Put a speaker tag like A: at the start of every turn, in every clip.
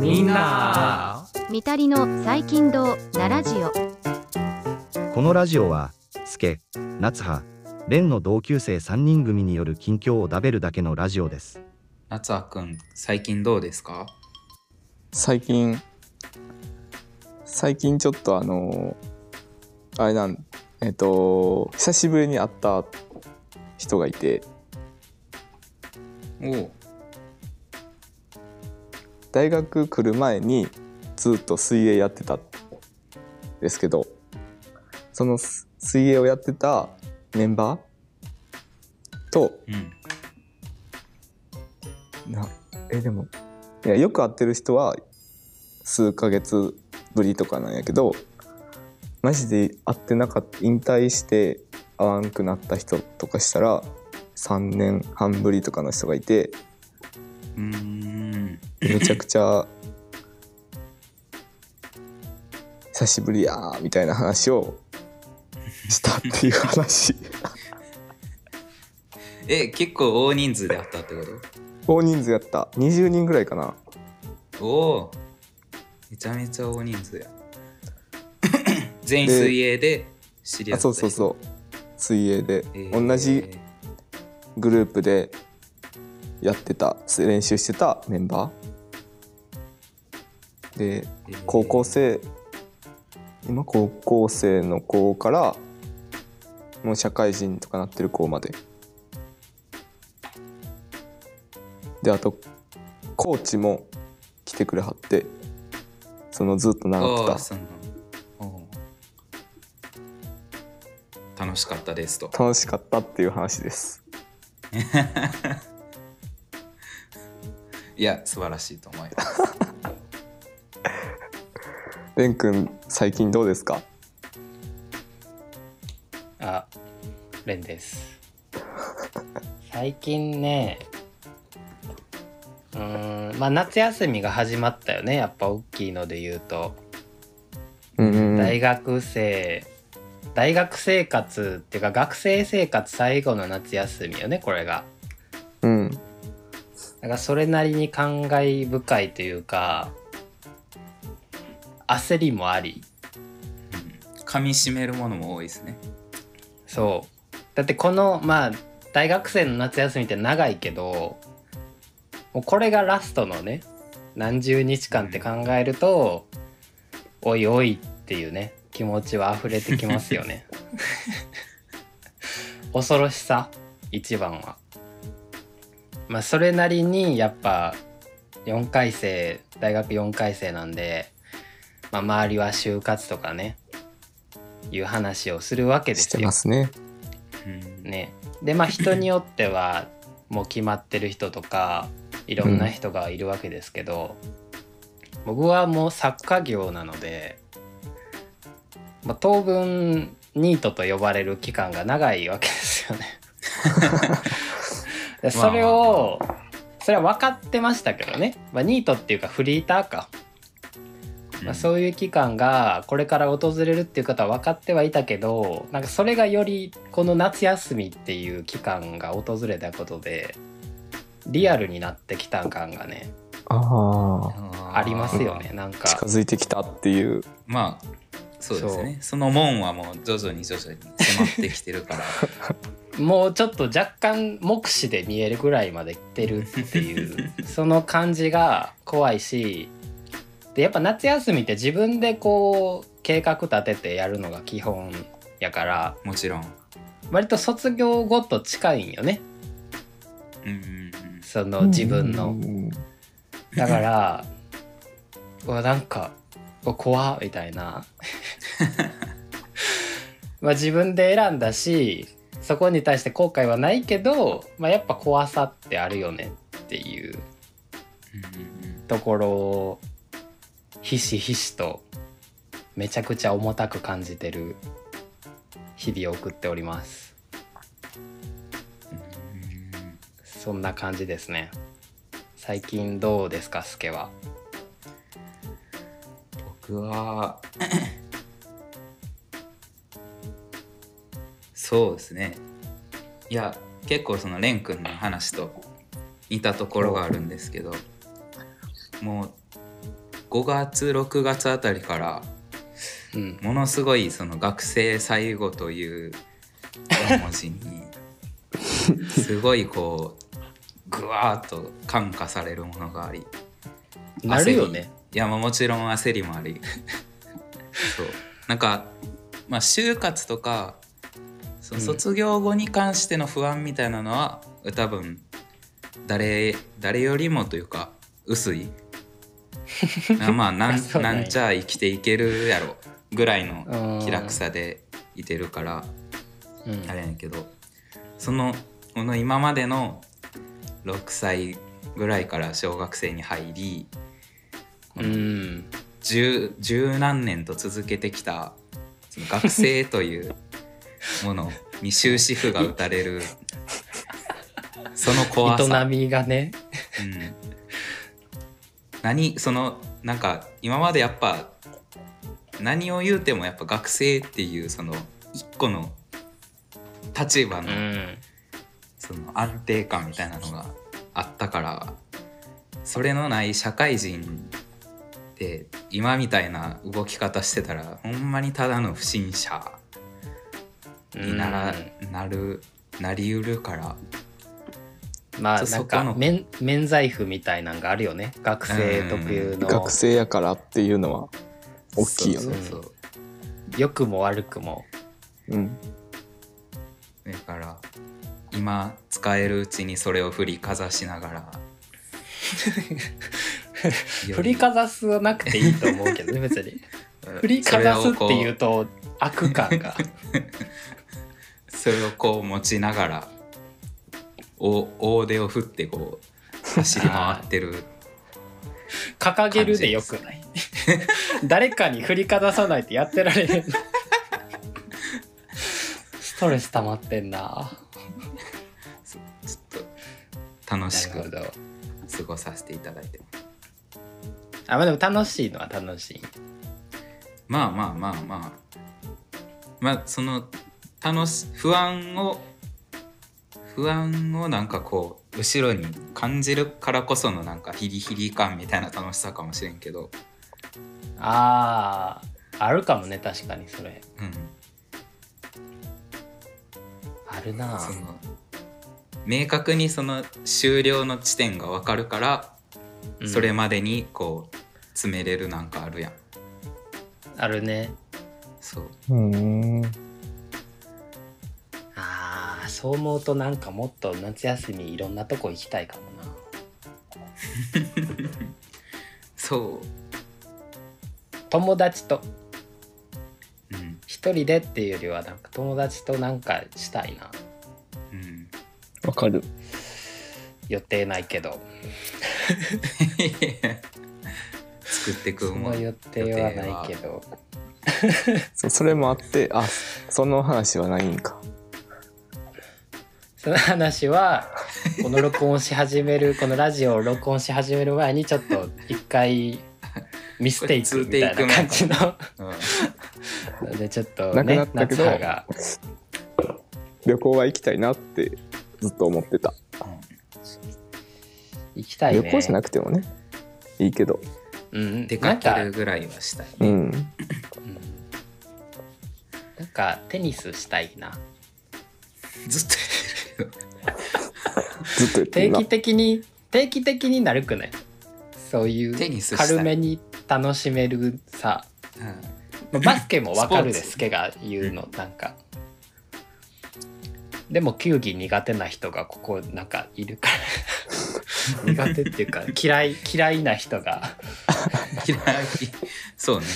A: みんな。
B: みたりの最近どうなラジオ。
C: このラジオは、スケ、夏葉、レンの同級生3人組による近況をだべるだけのラジオです。
A: 夏葉くん最近どうですか？
D: 最近最近ちょっとあのあれなんえっ、と久しぶりに会った人がいて大学来る前にずっと水泳やってたんですけどそのす水泳をやってたメンバーと
A: うん。
D: なえでもいやよく会ってる人は数ヶ月ぶりとかなんやけどマジで会ってなかった引退して会わんくなった人とかしたら3年半ぶりとかの人がいて
A: うーん。
D: めちゃくちゃ久しぶりやーみたいな話をしたっていう話。
A: え結構大人数であったってこ
D: 大人数やった。20人ぐらいかな。
A: とおおめちゃめちゃ大人数や。全員水泳で知り合
D: あ
A: った
D: そうそうそう。水泳で、
A: えー。
D: 同じグループでやってた練習してたメンバー。で
A: えー
D: 高校生今高校生の子からもう社会人とかなってる子まで。であとコーチも来てくれはってそのずっと習って
A: ああそんなおう楽しかったですと。
D: た楽しかったっていう話です
A: いや素晴らしいと思います
D: レン君最近どうですか？
E: あ、レンです。最近ね、うーん、まあ夏休みが始まったよね。やっぱ大きいので言うと、
D: うん
E: 大学生、大学生活っていうか学生生活最後の夏休みよね、これが。
D: うん。
E: だからそれなりに感慨深いというか、焦りもあり、
A: 噛み締めるものも多いですね。
E: そう。だってこのまあ大学生の夏休みって長いけどもうこれがラストのね何十日間って考えると、おいおいっていうね気持ちは溢れてきますよね。恐ろしさ一番は。まあそれなりにやっぱ4回生大学4回生なんで、まあ、周りは就活とかねいう話をするわけで
D: して
E: すよ
D: ますね。
A: うん。
E: ね、でまあ人によってはもう決まってる人とかいろんな人がいるわけですけど、僕はもう作家業なので、まあ、当分ニートと呼ばれる期間が長いわけですよね。でそれをそれは分かってましたけどね、まあ、ニートっていうかフリーターか、まあ、そういう期間がこれから訪れるっていうことは分かってはいたけどなんかそれがよりこの夏休みっていう期間が訪れたことでリアルになってきた感がね
D: ああ
E: ありますよね。なんか。
D: 近づいてきたっていう。
A: まあそうですね。その門はもう徐々に徐々に迫ってきてるから。
E: もうちょっと若干目視で見えるぐらいまで来てるっていう その感じが怖いしでやっぱ夏休みって自分でこう計画立ててやるのが基本やから
A: もちろん。
E: 割と卒業後と近いんよね。
A: うんうんうん。
E: その自分の。
D: うん。
E: だから うわなんかうわ怖みたいな。まあ自分で選んだしそこに対して後悔はないけど、まあ、やっぱ怖さってあるよねっていう。ところをひしひしとめちゃくちゃ重たく感じてる日々を送っております。そんな感じですね。最近どうですかスケは？
A: 僕はそうですね。いや結構そのレン君の話といたところがあるんですけどもう5月6月あたりから
E: うん
A: ものすごいその学生最後という4文字にすごいこうぐわーっと感化されるものがあり
E: なるよね。
A: やまあもちろん焦りもあり。そう。なんかまあ就活とかそ卒業後に関しての不安みたいなのは、多分誰誰よりもというか薄い。あまあなん
E: なん
A: ちゃ生きていけるやろぐらいの
E: うん
A: 気楽さでいてるから
E: うん。
A: あれやけど。そのこの今までの6歳ぐらいから小学生に入りこ
E: う
A: の
E: ん。
A: 十十何年と続けてきたその学生というものに終止符が打たれるその怖さ、
E: 営みがね。
A: うん、何そのなんか今までやっぱ何を言うてもやっぱ学生っていうその一個の立場の
E: うん。
A: その安定感みたいなのがあったからそれのない社会人で今みたいな動き方してたらほんまにただの不審者になら、なるなりうるから。
E: まあなんか
A: そそこの
E: 免免罪符みたいなんがあるよね。学生特有の。
D: 学生やからっていうのは大きいよね。
A: そうそうそう。
E: 良くも悪くも。
D: うん。
A: だから今使えるうちにそれを振りかざしながら
E: 振りかざすはなくていいと思うけどね 別に。振りかざすっていうと悪感が。
A: それをこう持ちながらお大手を振ってこう走り回ってる。
E: 掲げるでよくない。誰かに振りかざさないとやってられへん。ストレス溜まってんな。
A: ちょっと楽しく過ごさせていただいて。ます
E: あまあでも楽しいのは楽しい。
A: まあまあまあまあ。まあその楽し不安を不安をなんかこう後ろに感じるからこそのなんかヒリヒリ感みたいな楽しさかもしれんけど、
E: あーあるかもね確かにそれ。
A: うん、
E: あるな
A: その明確にその終了の地点が分かるから、
E: うん
A: それまでにこう詰めれるなんかあるやん。
E: あるね。
A: そう。
D: うん。
E: あーそう思うとなんかもっと夏休みいろんなとこ行きたいかもな。
A: そう。
E: 友達と。
A: うん。
E: 一人でっていうよりはなんか友達となんかしたいな。
A: うん。
D: わかる。
E: 予定ないけど
A: 作ってく
E: その予定はないけど。
D: そう それもあってあその話はないんか。
E: その話はこの録音し始める このラジオを録音し始める前にちょっと一回ミステイクみたいな感じの。
A: うん。
E: でちょっと
D: なくな
E: ね
D: ったけど
E: 夏葉が。
D: 旅行は行きたいなってずっと思ってた、
E: 行きたいね。
D: 旅行じゃなくてもね。いいけど。
E: うん、
A: 出かけるぐらいはしたい
D: うん。
E: うん。なんかテニスしたいな。
A: ずっと。やってるけど
D: ずっと言って
E: 定
D: るな
E: 期的に定期的になるくない？そういう
A: テニスしたい。
E: 軽めに楽しめるさ。
A: うん。
E: まあバスケもわかるで
A: スポーツ
E: すけが言うのなんか。でも球技苦手な人がここなんかいるから 苦手っていうか嫌い嫌いな人が。
A: 嫌 いそうね。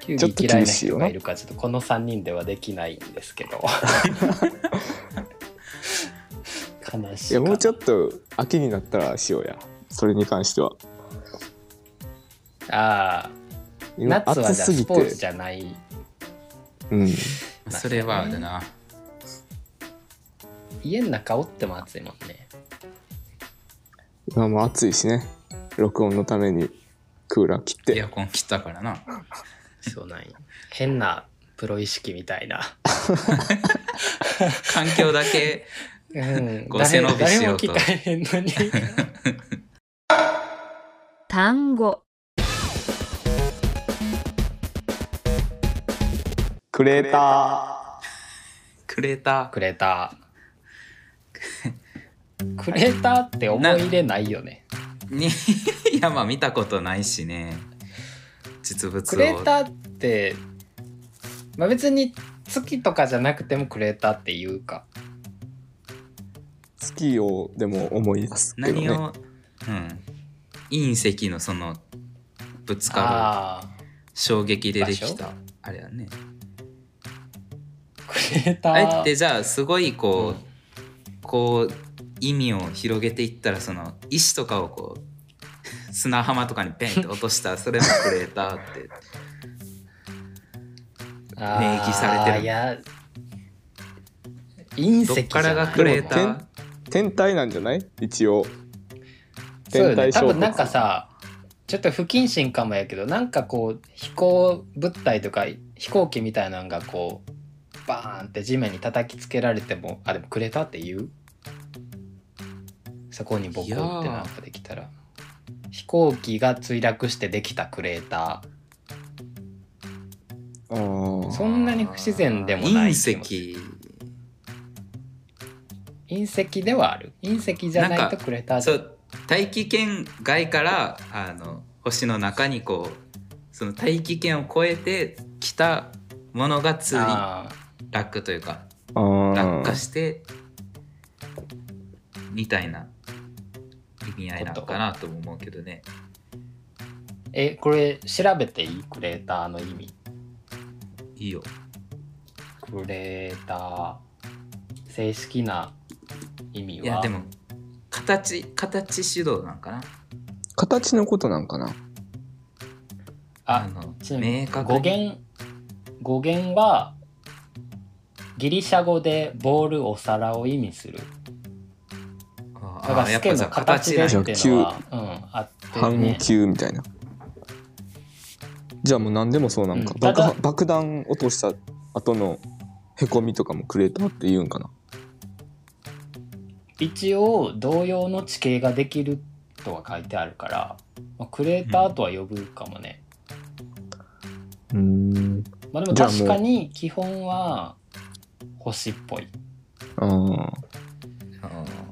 E: 球
D: ちょっと
E: 技嫌いな人がいるからちょっとこの3人ではできないんですけど。悲しい
D: いやもうちょ
E: っ
D: っと秋になったらしようや。それに関しては。
E: とああ。
D: 今
E: 夏はじゃあスポーツ
D: て。
E: じゃない。
D: うん。
A: それはあるな。
E: 家の中おっても暑いもんね
D: 今も暑いしね。録音のためにクーラー切って。
A: エアコン切ったからな。
E: そうなんよ変なプロ意識みたいな。
A: 環境だけ
E: うん、
A: こう背伸びし
E: 誰も
A: ようと。
E: 聞かへんのに。
B: 単語。
D: クレータ
A: クレー。タ
E: クレータークレーターって思い入れないよね。
A: ーに いやまあ見たことないしね。実物を。
E: クレーターって、まあ、別に月とかじゃなくてもクレーターっていうか。
D: ー月をでも思い出すけどね。
A: 何を、うん。隕石のそのぶつかる衝撃ででき
E: 場
A: たあれやね。
E: クレータ
A: あれ
E: ー
A: ってじゃあすごいこう、
E: うん
A: こう意味を広げていったらその石とかをこう 砂浜とかにペンって落としたらそれもクレーターって明記されてる。
E: いや隕石
A: からがクレーター
D: 天体なんじゃない？一応。
E: そうよね。
D: 天体衝突。
E: 多分なんかさちょっと不謹慎かもやけどなんかこう飛行物体とか飛行機みたいなのがこうバーンって地面に叩きつけられてもあでもクレーターって言う？そこにボコってなんかできたら。飛行機が墜落してできたクレータ
D: あー
E: そんなに不自然でもない
A: 隕石。
E: ー隕石ではある。隕石じゃないとクレーター
A: そう大気圏外からあの星の中にこうその大気圏を越えてきたものが墜
E: あ
A: 落というか落下して。みたいな意味合いなのかなとも思うけどね。
E: ーえこれ調べていいクレーターの意味？
A: いいよ。
E: クレーター正式な意味は？い
A: やでも形形主導なんかな？
D: 形のことなんかな？
E: あ
A: の明確に。
E: 語源語源はギリシャ語でボールお皿を意味する。
A: あ
E: だからスケの形でっていうのは、うん、あって
D: 半
E: ね
D: 球みたいな。じゃあもう何でもそうなんか、
E: うん。
D: 爆爆弾落とした後のへこみとかもクレーターって言うんかな。
E: 一応同様の地形ができるとは書いてあるから、まあ、クレーターとは呼ぶかもね、
D: うん。
E: まあでも確かに基本は星っぽい。
D: あー。
A: あー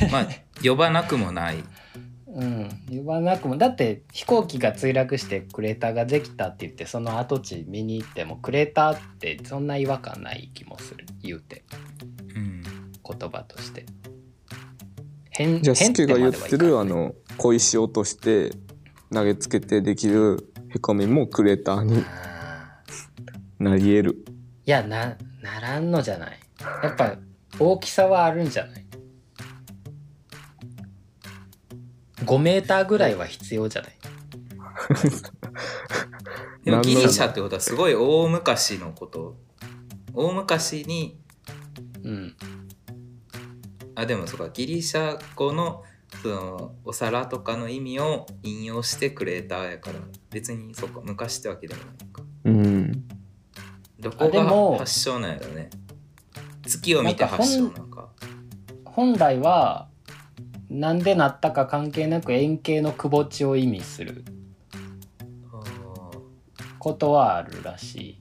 A: まあ呼ばなくもない。
E: うん。言わなくもだって飛行機が墜落してクレーターができたって言ってその跡地見に行ってもクレーターってそんな違和感ない気もする。言うて。
A: うん。
E: 言葉として。変
D: じゃあスケが言ってるあの小石落として投げつけてできるへこみもクレーターに
E: あ
D: なり得る。
E: ーいやなならんのじゃない。やっぱ大きさはあるんじゃない？5メーターぐらいは必要じゃない？
A: でもギリシャってことはすごい大昔のこと。大昔に
E: うん。
A: あでもそうかギリシャ語のそのお皿とかの意味を引用してクレーターやから。別にそうか昔ってわけでもないのか。
D: うん。
A: どこ
E: あでも
A: が発祥なんやろね。月を見て発祥なんか
E: 本来はなんでなったか関係なく円形のくぼ地を意味することはあるらしい。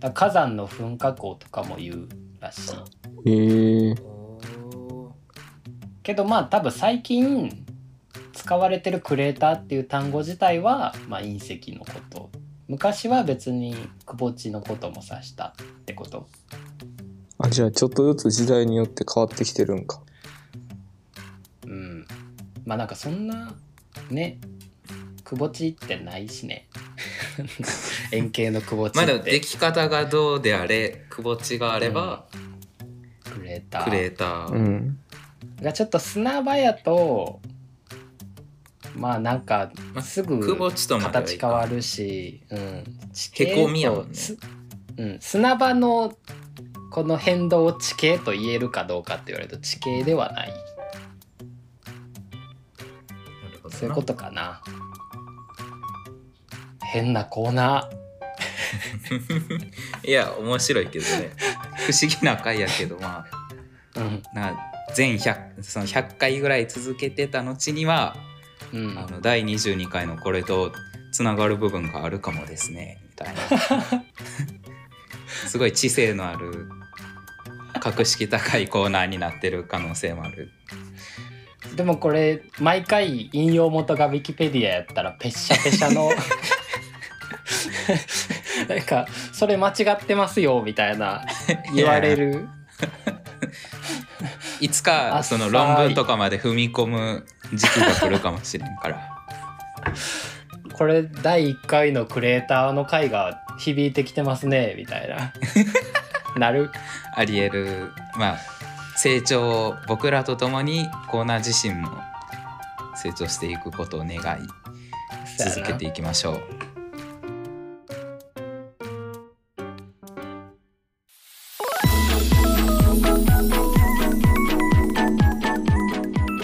E: だ火山の噴火口とかも言うらしい。
D: えー、
A: おー
E: けどまあ多分最近使われてるクレーターっていう単語自体は、まあ、隕石のこと。昔は別にくぼ地のことも指したってこと。
D: あじゃあちょっとずつ時代によって変わってきてるんか。
E: うんまあなんかそんなねくぼ地ってないしね。円形のくぼ地
A: まあでも
E: って
A: 出来方がどうであれくぼ地があれば
E: クレーター。
A: クレーター、
D: うん。
E: がちょっと砂場やとまあなんか
A: まあ
E: すぐ形変わるし、うん、地形
A: へこみやもんね。
E: すうん、砂場のこの変動を地形と言えるかどうかって言われると地形ではないそういうことかな。変なコーナ
A: いや面白いけどね。不思議な回やけどま
E: うん。
A: あな全100その100回ぐらい続けてた後には、
E: うん。
A: あの第22回のこれとつながる部分があるかもですねみたいな。すごい知性のある格式高いコーナーになってる可能性もある
E: でもこれ毎回引用元がウィキペディアやったらペッシャペシャの なんかそれ間違ってますよみたいな 言われる。
A: いつかその論文とかまで踏み込む時期が来るかもしれんから。
E: これ第1回のクレーターの回が響いてきてますねみたいな。なる。
A: ありえる。まあ成長を僕らと共にコーナー自身も成長していくことを願い続けていきましょう。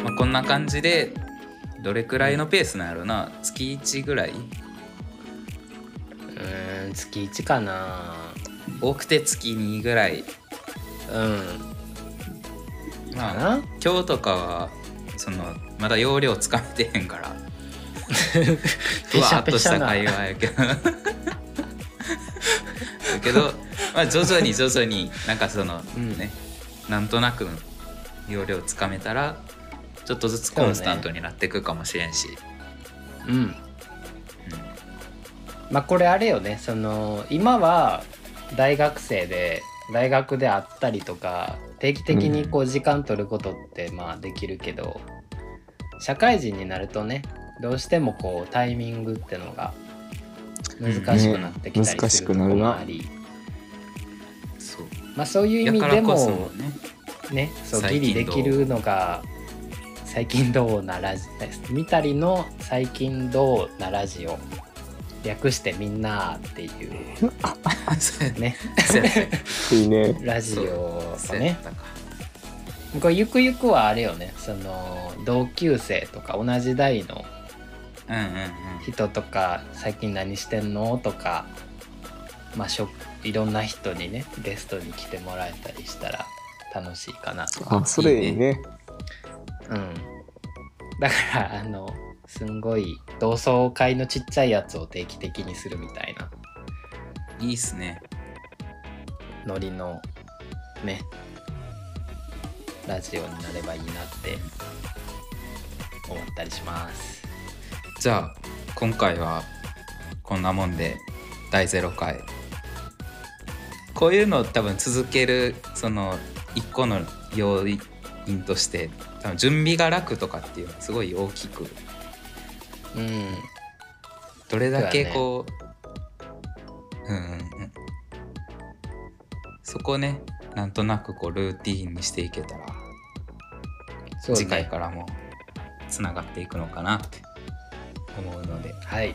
A: まあ、こんな感じでどれくらいのペースなんやろな？月1ぐらい？う
E: ーん月1かな。
A: 多くて月2ぐらい。
E: うん
A: まあ今日とかはそのまだ容量つかめてへんから。ふわっとした会話やけど。だけど、まあ、徐々に徐々になんかその、
E: うん。
A: ねなんとなく容量つかめたらちょっとずつコンスタントになっていくかもしれんし。
E: うん。
A: うん。
E: まあこれあれよね。その今は大学生で大学であったりとか定期的にこう時間取ることってまあできるけど、社会人になるとねどうしてもこうタイミングってのが難しくなってきたりするところもあり、
A: そう。
E: まあそういう意
A: や
E: 味でも
A: ね
E: ねそうギリできるのが最近どうなラジみたりの最近どうなラジオ略してみんなっていう。
A: そうや
E: ね。
A: そう。やね
D: いいね。
E: ラジオ
A: そう
E: をねこれゆくゆくはあれよね。その同級生とか同じ代の
A: うんうんうん。
E: 人とか最近何してんの？とかまあしょいろんな人にねゲストに来てもらえたりしたら楽しいかなと。
D: あそれいいね。
E: うん。だからあのすんごい同窓会のちっちゃいやつを定期的にするみたいな。い
A: いっすね。
E: ノリのねラジオになればいいなって思ったりします。
A: じゃあ今回はこんなもんで第0回。こういうのを多分続けるその一個の要因として多分準備が楽とかっていうのはすごい大きく
E: うん。
A: どれだけこううんうんうん。そこねなんとなくこうルーティーンにしていけたら、
E: そうね。
A: 次回からもつながっていくのかなって。思うので。
E: はい。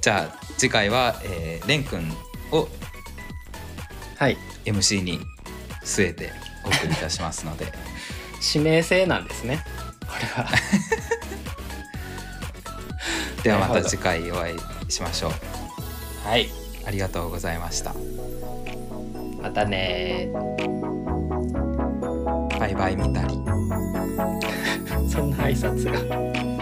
A: じゃあ次回は、えー、レン君を
E: はい。
A: MC に据えてお送りいたしますので。
E: 指名制なんですね。これは
A: ではまた次回お会いしましょう。
E: はい。
A: ありがとうございました。
E: またね。
A: バイバイみたり
E: そんな挨拶が